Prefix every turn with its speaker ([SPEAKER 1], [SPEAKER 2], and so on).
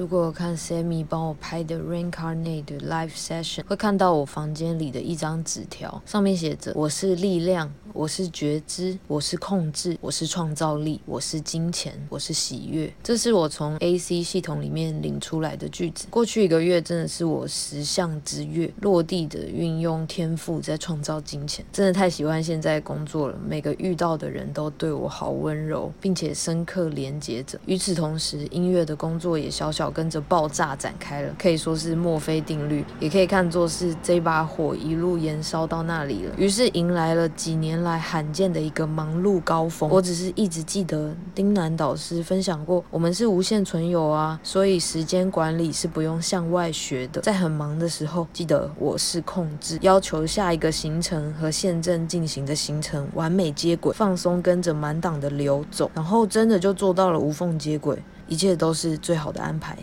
[SPEAKER 1] 如果看 Sammy 帮我拍的 Reincarnate 的 Live Session，会看到我房间里的一张纸条，上面写着：“我是力量，我是觉知，我是控制，我是创造力，我是金钱，我是喜悦。”这是我从 AC 系统里面领出来的句子。过去一个月真的是我十项之月，落地的运用天赋在创造金钱，真的太喜欢现在工作了。每个遇到的人都对我好温柔，并且深刻连接着。与此同时，音乐的工作也小小跟着爆炸展开了，可以说是墨菲定律，也可以看作是这把火一路燃烧到那里了。于是迎来了几年来罕见的一个忙碌高峰。我只是一直记得丁楠导师分享过，我们是无限存有啊，所以时间管理是不用向外学的。在很忙的时候，记得我是控制，要求下一个行程和现正进行的行程完美接轨，放松跟着满档的流走，然后真的就做到了无缝接轨，一切都是最好的安排。